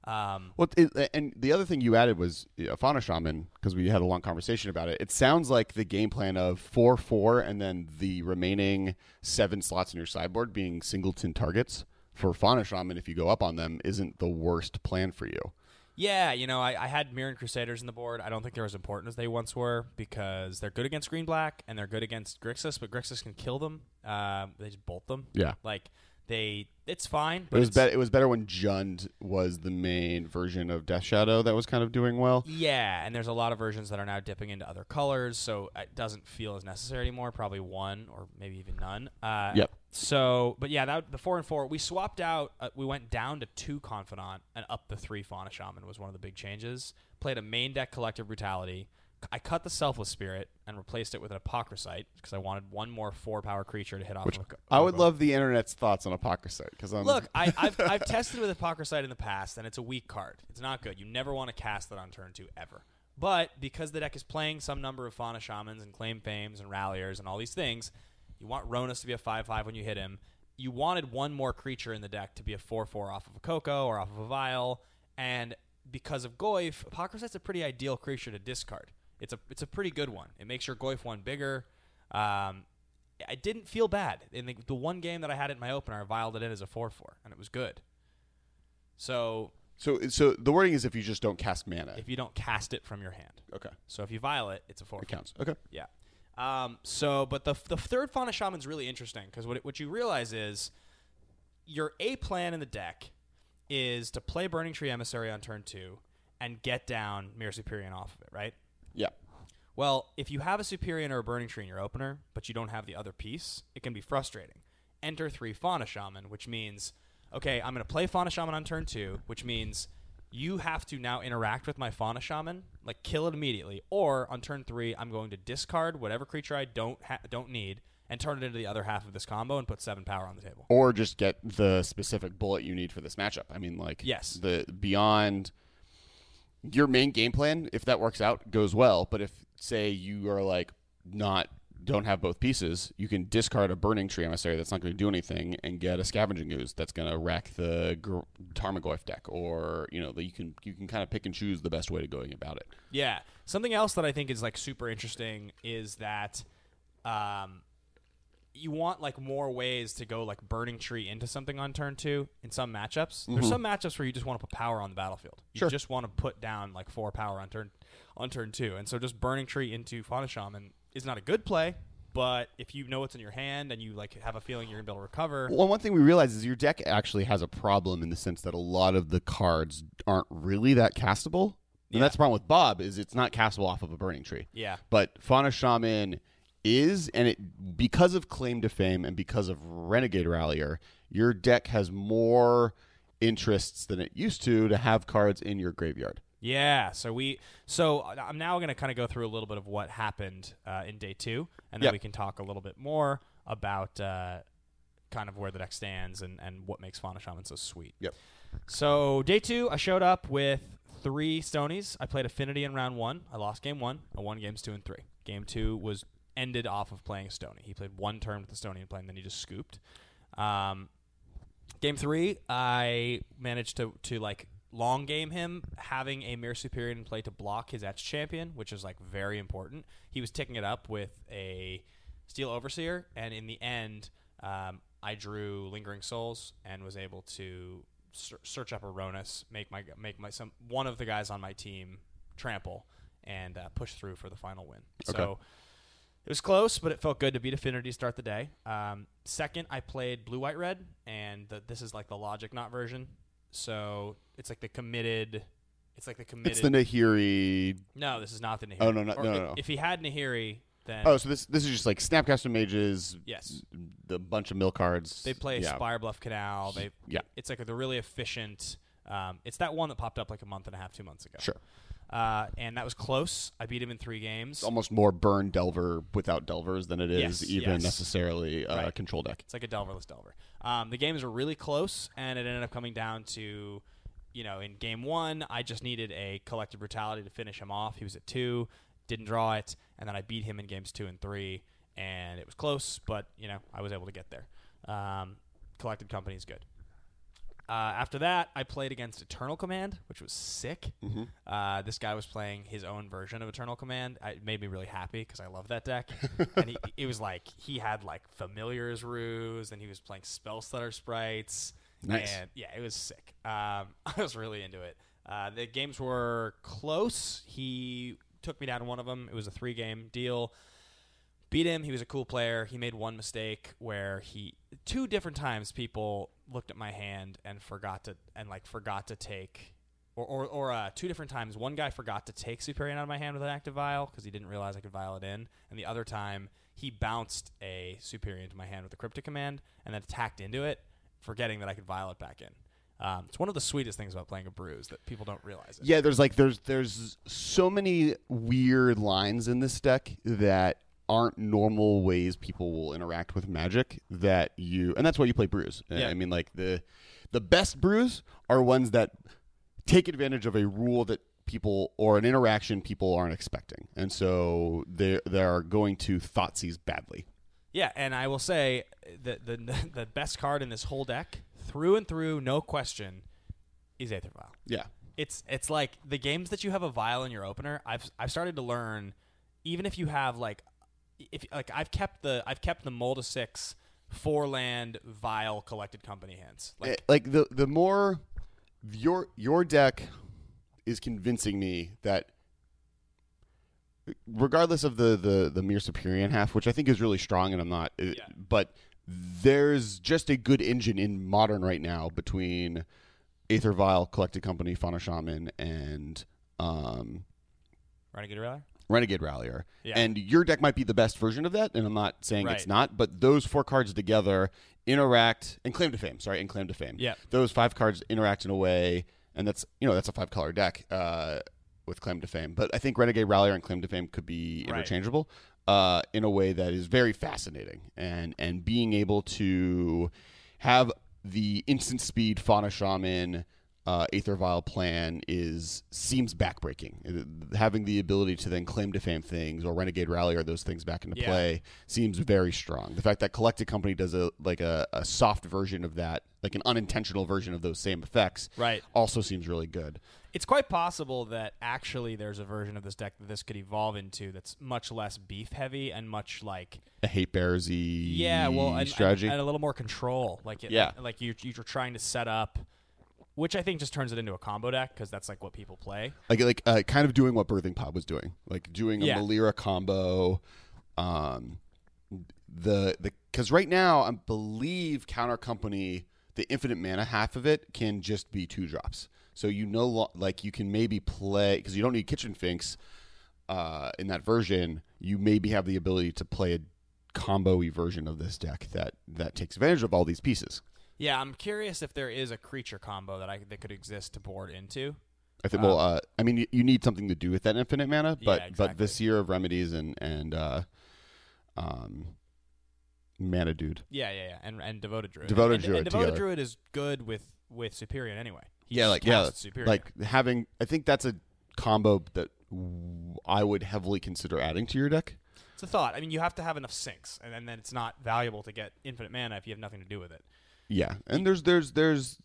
Um, Well, it, and the other thing you added was uh, Fauna Shaman because we had a long conversation about it. It sounds like the game plan of four four and then the remaining seven slots in your sideboard being singleton targets for Fauna Shaman. If you go up on them, isn't the worst plan for you. yeah, you know, I, I had Mirran Crusaders in the board. I don't think they're as important as they once were because they're good against green black and they're good against Grixis, but Grixis can kill them. Um, they just bolt them. Yeah. Like they, it's fine. But it was better. It was better when Jund was the main version of Death Shadow that was kind of doing well. Yeah, and there's a lot of versions that are now dipping into other colors, so it doesn't feel as necessary anymore. Probably one or maybe even none. Uh, Yep. So, but yeah, that the four and four we swapped out. Uh, we went down to two confidant and up to three fauna shaman was one of the big changes. Played a main deck collective brutality. I cut the selfless spirit and replaced it with an apocrysite because I wanted one more four power creature to hit off. Which of a, I would love the internet's thoughts on apocrysite because I'm Look, I, I've, I've tested with apocrysite in the past, and it's a weak card. It's not good. You never want to cast that on turn two ever. But because the deck is playing some number of Fauna Shamans and Claim Fames and Ralliers and all these things, you want Rhonas to be a 5 5 when you hit him. You wanted one more creature in the deck to be a 4 4 off of a Coco or off of a Vial. And because of Goyf, apocrysite's a pretty ideal creature to discard. It's a, it's a pretty good one. It makes your Goyf one bigger. Um, I didn't feel bad in the, the one game that I had it in my opener. I viled it in as a four four, and it was good. So so so the wording is if you just don't cast mana. if you don't cast it from your hand, okay, so if you vial it, it's a four. it counts. Okay. Yeah. Um, so, but the the third Fauna Shaman is really interesting because what it- what you realize is your A plan in the deck is to play Burning Tree Emissary on turn two and get down Mirror Superior off of it, right? Well, if you have a Superior or a Burning Tree in your opener, but you don't have the other piece, it can be frustrating. Enter three Fauna Shaman, which means, okay, I'm going to play Fauna Shaman on turn two, which means you have to now interact with my Fauna Shaman, like kill it immediately, or on turn three, I'm going to discard whatever creature I don't ha- don't need and turn it into the other half of this combo and put seven power on the table. Or just get the specific bullet you need for this matchup. I mean, like Yes. the beyond your main game plan. If that works out, goes well. But if say you are like not don't have both pieces, you can discard a burning tree emissary that's not going to do anything and get a scavenging ooze that's going to wreck the Gr- Tarmogoyf deck. Or you know, that you can you can kind of pick and choose the best way to going about it. Yeah. Something else that I think is like super interesting is that um, you want like more ways to go like burning tree into something on turn two in some matchups. There's mm-hmm. some matchups where you just want to put power on the battlefield. You Sure. just want to put down like four power on turn on turn two, and so just burning tree into Fauna Shaman is not a good play. But if you know what's in your hand and you like have a feeling you're gonna be able to recover, Well, one thing we realize is your deck actually has a problem in the sense that a lot of the cards aren't really that castable. And Yeah. that's the problem with Bob is it's not castable off of a burning tree. yeah, But Fauna Shaman is, and it because of Claim to Fame and because of Renegade Rallier, your deck has more interests than it used to to have cards in your graveyard. Yeah, so we so uh, I'm now going to kind of go through a little bit of what happened uh, in day two, and then Yep. we can talk a little bit more about uh, kind of where the deck stands and, and what makes Fauna Shaman so sweet. Yep. So day two, I showed up with three Stonies. I played Affinity in round one. I lost game one. I won games two and three. Game two was ended off of playing Stony. He played one turn with the Stony and playing, then he just scooped. Um, game three, I managed to to like long game him, having a Mirror Superior in play to block his Etched Champion, which is like very important. He was ticking it up with a Steel Overseer, and in the end, um, I drew Lingering Souls and was able to ser- search up Aronis, make my make my some one of the guys on my team trample, and uh, push through for the final win. Okay. So it was close, but it felt good to beat Affinity to start the day. Um, second, I played Blue White Red, and the, this is like the Logic Knot version. So it's like the committed. It's like the committed. It's the Nahiri. no, this is not the Nahiri. Oh, no, no, Or no, if, no, no. If he had Nahiri, then Oh, so this this is just like Snapcaster Mages, yes, the bunch of mill cards. they play yeah. Spire Bluff Canal. They Yeah. it's like the really efficient. Um, it's that one that popped up like a month and a half, two months ago. Sure. Uh, and that was close. I beat him in three games. It's almost more burn Delver without Delvers than it is Yes, even yes. necessarily a Right. control deck. It's like a Delverless Delver. Um, the games were really close, and it ended up coming down to, you know, in game one, I just needed a collective brutality to finish him off. He was at two, didn't draw it, and then I beat him in games two and three, and it was close, but you know, I was able to get there. Um, collected company is good. Uh, after that, I played against Eternal Command, which was sick. Uh, this guy was playing his own version of Eternal Command. I, it made me really happy because I love that deck. and he, it was like he had like Familiar's Ruse, and he was playing Spell Stutter sprites. Nice. And yeah, it was sick. Um, I was really into it. Uh, the games were close. He took me down in one of them. It was a three game deal beat him. He was a cool player. He made one mistake where he two different times people looked at my hand and forgot to and like forgot to take or or, or uh, two different times. One guy forgot to take Superior out of my hand with an active vial because he didn't realize I could vial it in, and the other time he bounced a Superior into my hand with a cryptic command and then attacked into it, forgetting that I could vial it back in. Um, it's one of the sweetest things about playing a bruise that people don't realize it. Yeah, there's like there's there's so many weird lines in this deck that aren't normal ways people will interact with magic that you and that's why you play brews. Yeah. I mean like the the best brews are ones that take advantage of a rule that people or an interaction people aren't expecting. And so they they are going to thoughtseize badly. Yeah, and I will say the the the best card in this whole deck, through and through, no question, is Aether Vial. Yeah. It's it's like the games that you have a vial in your opener. I've I've started to learn, even if you have like, if like I've kept the I've kept the mold of six four land vial collected company hands. Like Eh, like the the more your your deck is convincing me that regardless of the the the mere superior half which i think is really strong and i'm not uh, Yeah. but there's just a good engine in modern right now between aether Vial, collected company fauna shaman and um Renegade. Renegade rallier Yeah. and your deck might be the best version of that and i'm not saying it's not but those four cards together interact and claim to fame sorry and claim to fame Yeah. those five cards interact in a way, and that's you know that's a five color deck uh, with claim to fame. But I think Renegade Rallier and claim to fame could be Right. interchangeable uh, in a way that is very fascinating, and and being able to have the instant speed fauna shaman. Uh, Aether Vial plan is seems backbreaking. Having the ability to then claim to fame things or Renegade Rally or those things back into Yeah. play seems very strong. The fact that Collected Company does a like a, a soft version of that, like an unintentional version of those same effects, Right. also seems really good. It's quite possible that actually there's a version of this deck that this could evolve into that's much less beef heavy and much like A hate bearsy yeah, well, and, strategy. and, and a little more control. Like it, Yeah. like you're you're trying to set up, which I think just turns it into a combo deck because that's like what people play. like like uh, kind of doing what Birthing Pod was doing, like doing a Yeah. Melira combo. Um, the the because right now I believe Counter Company the infinite mana half of it can just be two drops. So you know, lo- like you can maybe play because you don't need Kitchen Finks uh, in that version. You maybe have the ability to play a combo-y version of this deck that that takes advantage of all these pieces. Yeah, I'm curious if there is a creature combo that I that could exist to board into. I think. well, uh, I mean, you, you need something to do with that infinite mana, but Yeah, but exactly. Vizier of Remedies and and uh, um, mana dude. Yeah, yeah, yeah, and and devoted druid. Devoted and, Druid and devoted together. druid is good with with Superior anyway. He yeah, like yeah, superior. like having. I think that's a combo that I would heavily consider adding to your deck. it's a thought. I mean, you have to have enough sinks, and then, then it's not valuable to get infinite mana if you have nothing to do with it. Yeah, and there's there's there's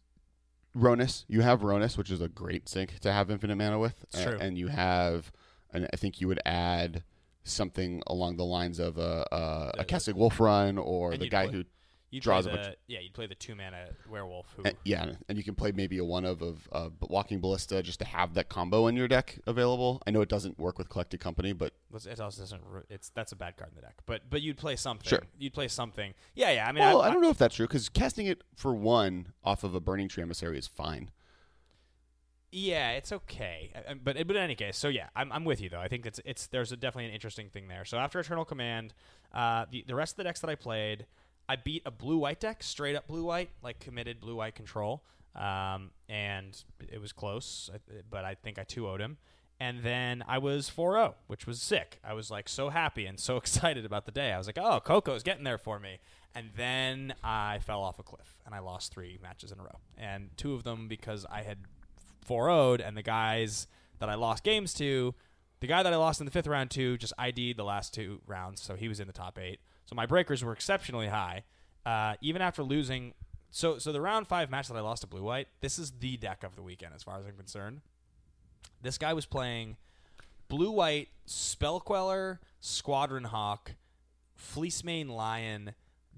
Rhonas. You have Rhonas, which is a great sync to have infinite mana with. It's true. And you have, and I think you would add something along the lines of a a, a Kessig Wolf run or And the you'd guy play- who You'd Draws a play bunch the, yeah, you'd play the two mana werewolf who and, yeah, and you can play maybe a one of of uh, Walking Ballista just to have that combo in your deck available. I know it doesn't work with Collected Company, but it also doesn't. It's that's a bad card in the deck, but but you'd play something. Sure. You'd play something. Yeah, yeah. I mean, well, I, I don't know if that's true because casting it for one off of a Burning Tree Emissary is fine. Yeah, it's okay, I- I- but but in any case, so yeah, I'm, I'm with you though. I think it's it's there's a, definitely an interesting thing there. So after Eternal Command, uh, the the rest of the decks that I played, I beat a blue white deck, straight up blue white, like committed blue white control, um, and it was close, but I think I two owed him. And then I was 4-0, which was sick. I was like so happy and so excited about the day. I was like, "Oh, Coco's getting there for me." And then I fell off a cliff and I lost 3 matches in a row. And two of them because I had 4 0'd, and the guys that I lost games to, the guy that I lost in the fifth round to just ID'd the last two rounds, so he was in the top eight. So my breakers were exceptionally high. Uh, even after losing, so so the round five match that I lost to Blue White, this is the deck of the weekend as far as I'm concerned. This guy was playing Blue White, Spell Queller, Squadron Hawk, Fleece Mane Lion,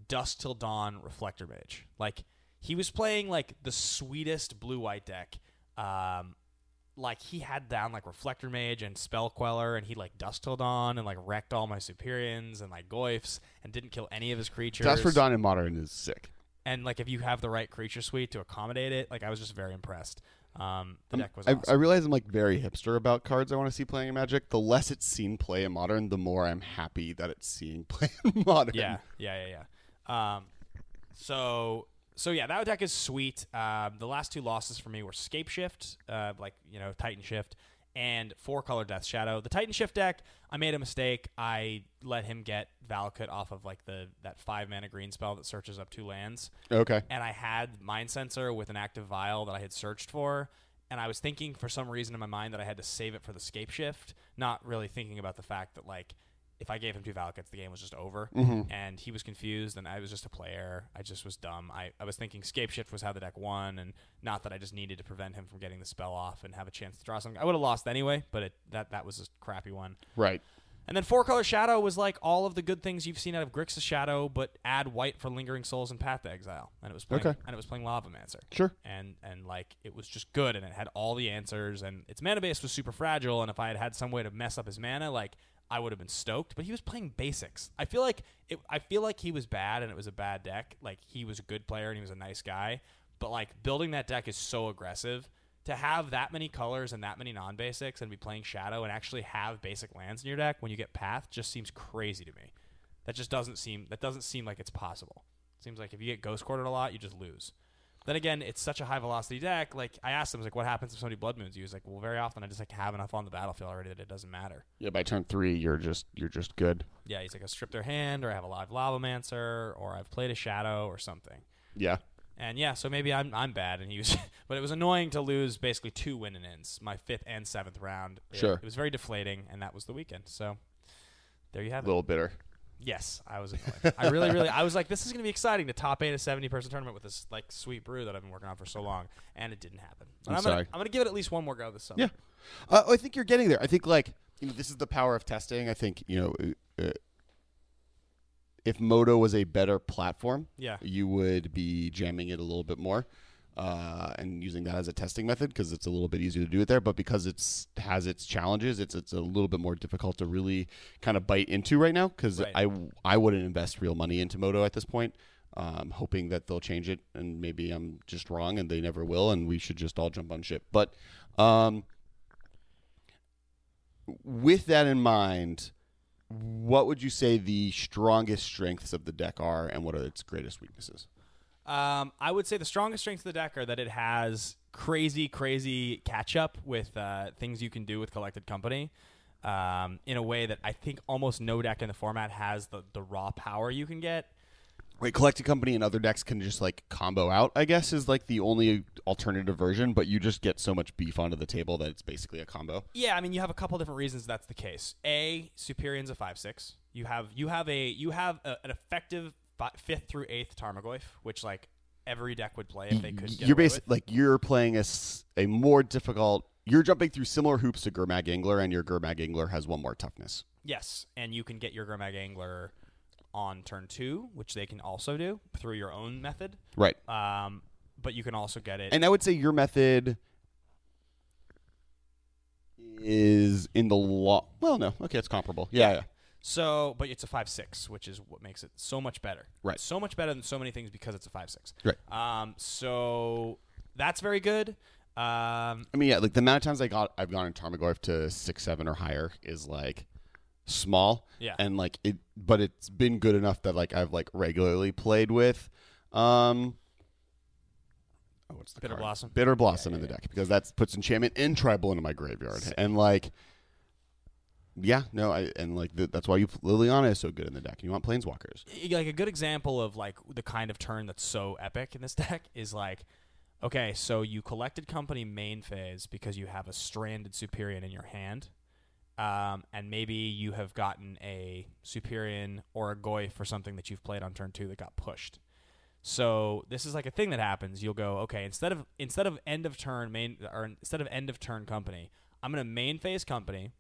Dusk Till Dawn, Reflector Mage. Like he was playing like the sweetest blue white deck. Um, like he had down like Reflector Mage and Spell Queller, and he like Till Dawn and like wrecked all my Superiors and like Goyfs and didn't kill any of his creatures. Dusk for Dawn in Modern is sick. And like if you have the right creature suite to accommodate it, like I was just very impressed. Um, the deck was I, awesome. I realize I'm like very hipster about cards I want to see playing in Magic. The less it's seen play in Modern, the more I'm happy that it's seeing play in Modern. Yeah, yeah, yeah, yeah. Um, so so yeah, that deck is sweet. Um, the last two losses for me were Scape Shift, uh, like you know Titan Shift, and four color Death Shadow. The Titan Shift deck, I made a mistake. I let him get Valakut off of like the that five mana green spell that searches up two lands Okay. and I had Mindcensor with an active vial that I had searched for, and I was thinking for some reason in my mind that I had to save it for the scape shift, not really thinking about the fact that like if I gave him two Valakuts, the game was just over, mm-hmm. and he was confused, and I was just a player. I just was dumb. I, I was thinking scape shift was how the deck won, and not that I just needed to prevent him from getting the spell off and have a chance to draw something. I would have lost anyway, but it, that that was a crappy one. Right. And then four color shadow was like all of the good things you've seen out of Grixis Shadow, but add white for lingering souls and Path to Exile, and it was playing, Okay. and it was playing Lava Mancer. Sure. And and like it was just good, and it had all the answers, and its mana base was super fragile. And if I had had some way to mess up his mana, like I would have been stoked. But he was playing basics. I feel like it, I feel like he was bad, and it was a bad deck. Like he was a good player, and he was a nice guy, but like building that deck is so aggressive to have that many colors and that many non-basics and be playing shadow and actually have basic lands in your deck when you get path just seems crazy to me. That just doesn't seem that doesn't seem like it's possible. It seems like if you get ghost quartered a lot, you just lose. Then again, it's such a high velocity deck. Like I asked him, I was like, "What happens if somebody blood moons you?" He's like, "Well, very often I just like have enough on the battlefield already that it doesn't matter." Yeah. By turn three, you're just you're just good. Yeah, he's like, "I strip their hand, or I have a live lava mancer, or I've played a shadow, or something." Yeah. And yeah, so maybe I'm I'm bad, and he was, but it was annoying to lose basically two win and ends, my fifth and seventh round. It- Sure. it was very deflating, and that was the weekend. So there you have it. A little bitter. Yes, I was annoyed. I really, really, I was like, this is going to be exciting to top eight a seventy person tournament with this like sweet brew that I've been working on for so long, and it didn't happen. But I'm I'm, sorry. Gonna, I'm gonna give it at least one more go this summer. Yeah. Uh, I think you're getting there. I think like you know this is the power of testing. I think you know uh, if Moto was a better platform, Yeah. you would be jamming it a little bit more. Uh, and using that as a testing method because it's a little bit easier to do it there, but because it's has its challenges, it's it's a little bit more difficult to really kind of bite into right now. Because Right. I I wouldn't invest real money into Moto at this point, um, hoping that they'll change it, and maybe I'm just wrong and they never will, and we should just all jump on ship. But um, with that in mind, what would you say the strongest strengths of the deck are, and what are its greatest weaknesses? Um, I would say the strongest strengths of the deck are that it has crazy, crazy catch up with uh, things you can do with Collected Company um, in a way that I think almost no deck in the format has the, the raw power you can get. Right, Collected Company and other decks can just like combo out. I guess is like the only alternative version, but you just get so much beef onto the table that it's basically a combo. Yeah, I mean, you have a couple different reasons that's the case. A, Superion's a five six. You have you have a you have a, an effective fi- fifth through eighth Tarmogoyf, which like every deck would play if they could. Get you're basically like you're playing a, s- a more difficult. You're jumping through similar hoops to Gurmag Angler, and your Gurmag Angler has one more toughness. yes, and you can get your Gurmag Angler on turn two, which they can also do through your own method. Right. Um, but you can also get it. And I would say your method is in the law. Well, no. Okay, it's comparable. Yeah, yeah. So, but it's a five six, which is what makes it so much better. Right. So much better than so many things because it's a five six. Right. Um. So that's very good. Um. I mean, yeah, like the amount of times I got I've gone in Tarmogoyf to six, seven, or higher is like small. Yeah. And like it, but it's been good enough that like I've like regularly played with. Um. Oh, what's the Bitter card? Blossom. Bitter Blossom in the deck because that puts enchantment and tribal into my graveyard, and like, yeah, no, I and like th- that's why you Liliana is so good in the deck. You want planeswalkers, like a good example of like the kind of turn that's so epic in this deck is like okay so you collected company main phase because you have a stranded superior in your hand um, and maybe you have gotten a superior or a goy for something that you've played on turn two that got pushed so this is like a thing that happens you'll go okay instead of instead of end of turn main or instead of end of turn company i'm to main phase company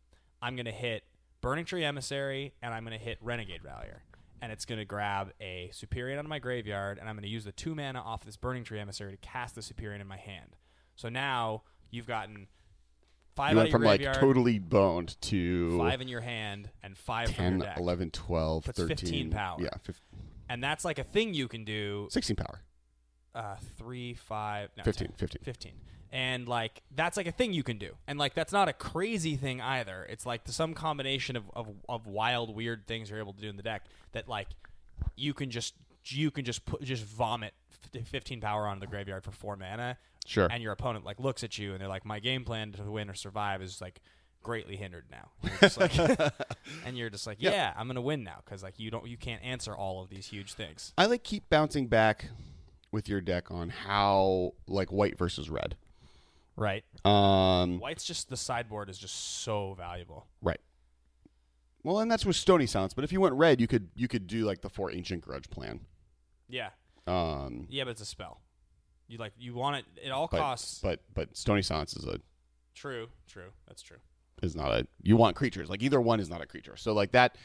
i'm going to hit burning tree emissary and i'm going to hit renegade rallier and it's going to grab a Superior out of my graveyard, and I'm going to use the two mana off this Burning Tree Emissary to cast the Superior in my hand. So now you've gotten five you out went of your from like graveyard, totally boned to five in your hand, and five from 10, your deck. 11, 12, That's 13. 15 power. Yeah, fif- And that's like a thing you can do. 16 power. Uh, three, five, no, 15, 10, 15. 15. And like that's like a thing you can do, and like that's not a crazy thing either. It's like some combination of, of, of wild, weird things you're able to do in the deck that like you can just you can just put just vomit 15 power onto the graveyard for four mana, Sure. and your opponent like looks at you and they're like, my game plan to win or survive is like greatly hindered now. And you're just like, and you're just like Yep. yeah, I'm gonna win now because like you don't you can't answer all of these huge things. I like keep bouncing back with your deck on how like white versus red. Right. Um, White's just the sideboard is just so valuable. right. Well, and that's with Stony Silence. But if you went red, you could you could do like the four ancient grudge plan. Yeah. Um, Yeah, but it's a spell. You like you want it at all but, costs. but but Stony Silence is a true, true. That's true. is not a you want creatures like either one is not a creature. So like that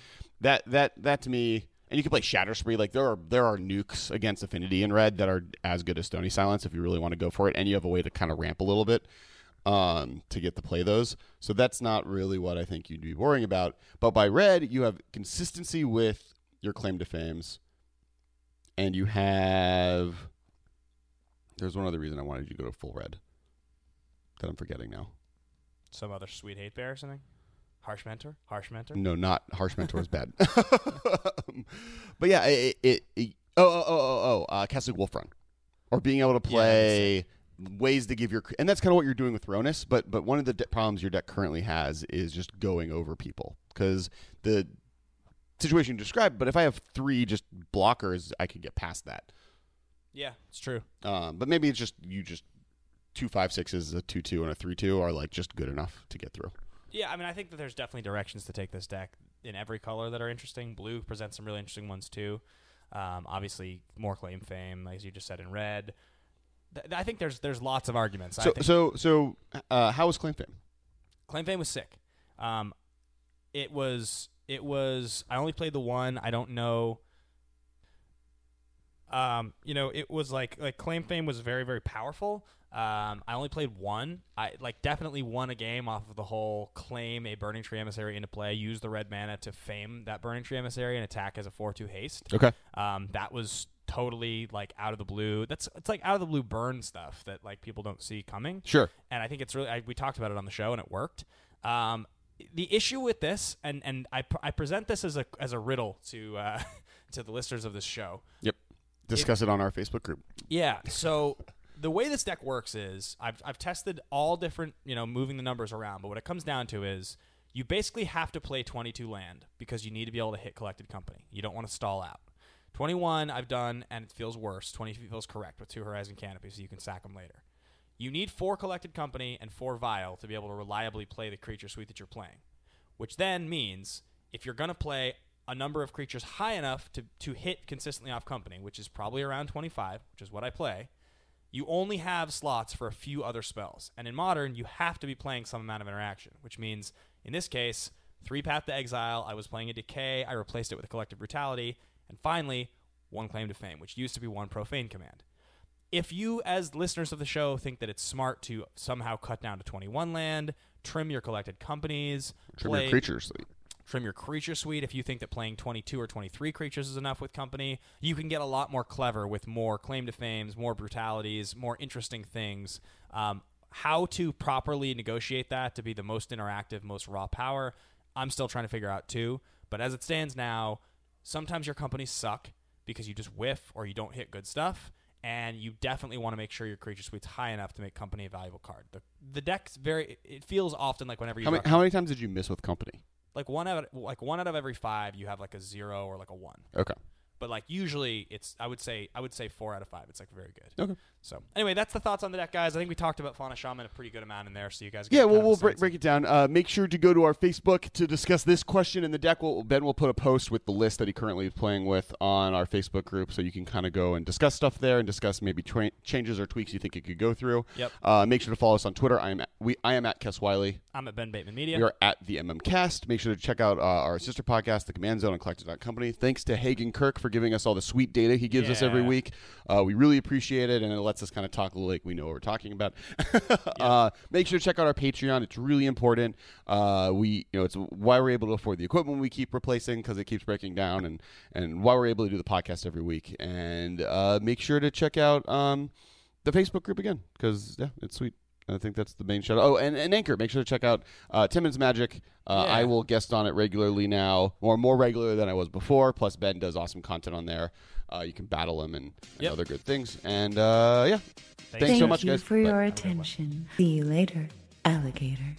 that that that to me. And you can play Shatter Spree. Like there are there are nukes against Affinity in red that are as good as Stony Silence if you really want to go for it, and you have a way to kind of ramp a little bit um, to get to play those. So that's not really what I think you'd be worrying about. But by red, you have consistency with your claim to fames, and you have. There's one other reason I wanted you to go to full red that I'm forgetting now. Some other sweet hate bear or something. Harsh mentor. Harsh mentor. No, not harsh mentor is bad. but yeah, it, it, it oh oh oh oh oh uh, Kessig Wolf Run, or being able to Yeah, play ways to give your and that's kind of what you're doing with Rhonas. But but one of the de- problems your deck currently has is just going over people because the situation you described. But if I have three just blockers, I can get past that. Yeah, it's true. Um, but maybe it's just you just two five sixes, a two two, and a three two are like just good enough to get through. Yeah, I mean, I think that there's definitely directions to take this deck in every color that are interesting. Blue presents some really interesting ones too. Um, obviously, more claim fame, as you just said, in red. Th- I think there's there's lots of arguments. I So so so uh, how was claim fame? claim fame was sick. Um, it was it was. I only played the one. I don't know. Um, you know, it was like like claim fame was very very powerful. Um, I only played one. I like definitely won a game off of the whole claim a burning tree emissary into play, use the red mana to fame that burning tree emissary and attack as a four two haste. Okay. Um, that was totally like out of the blue. That's it's like out of the blue burn stuff that like people don't see coming Sure. and I think it's really I, we talked about it on the show and it worked. Um, the issue with this, and and I, pr- I present this as a as a riddle to uh, to the listeners of this show. Yep. Discuss it, on our Facebook group. Yeah. So the way this deck works is I've I've tested all different you know moving the numbers around, but what it comes down to is you basically have to play 22 land because you need to be able to hit collected company. You don't want to stall out. 21 I've done and it feels worse. 20 feels correct with two Horizon canopies, so you can sack them later. You need four collected company and four vial to be able to reliably play the creature suite that you're playing, which then means if you're going to play a number of creatures high enough to, to hit consistently off company, which is probably around 25, which is what I play, you only have slots for a few other spells. And in modern, you have to be playing some amount of interaction, which means in this case, three Path to Exile, I was playing a Decay, I replaced it with a Collective Brutality, and finally, one Claim to Fame, which used to be one Profane Command. If you, as listeners of the show, think that it's smart to somehow cut down to 21 land, trim your collected companies, Trim play, your creature trim your creature suite if you think that playing 22 or 23 creatures is enough with company you can get a lot more clever with more claim to fames more brutalities more interesting things. Um, how to properly negotiate that to be the most interactive most raw power i'm still trying to figure out too. But as it stands now sometimes your companies suck because you just whiff or you don't hit good stuff and you definitely want to make sure your creature suite's high enough to make company a valuable card. The, the deck's very it feels often like whenever you How many, how many times did you miss with company? Like one out of, like one out of every five you have like a zero or like a one Okay. But like usually it's i would say i would say four out of five it's like very good Okay. so anyway that's the thoughts on the deck guys i think we talked about fauna shaman a pretty good amount in there so you guys get Yeah, well, we'll break, break it down. Uh, make sure to go to our Facebook to discuss this question in the deck. We'll, ben will put a post with the list that he currently is playing with on our Facebook group, so you can kind of go and discuss stuff there and discuss maybe tra- changes or tweaks you think it could go through. Yep. Uh, make sure to follow us on Twitter. I am at, we I am at Kess Wiley. i'm at ben bateman media We are at the MM Cast. Make sure to check out uh, our sister podcast, The Command Zone, and Collected Company. Thanks to Hagen Kirk for giving us all the sweet data he gives us every week. Uh, we really appreciate it, and it lets us kind of talk like we know what we're talking about. uh, make sure to check out our Patreon. It's really important. Uh, we, you know, it's why we're able to afford the equipment we keep replacing because it keeps breaking down, and and why we're able to do the podcast every week. And uh, make sure to check out um, the Facebook group again because yeah, it's sweet. I think that's the main shout. Oh, and, and Anchor. Make sure to check out uh, Timmons Magic. Uh, Yeah. I will guest on it regularly now, or more regular than I was before. Plus, Ben does awesome content on there. Uh, you can battle him and, and Yep. other good things. And uh, yeah, thanks Thank so much, you guys. for Bye. your attention. See you later, alligator.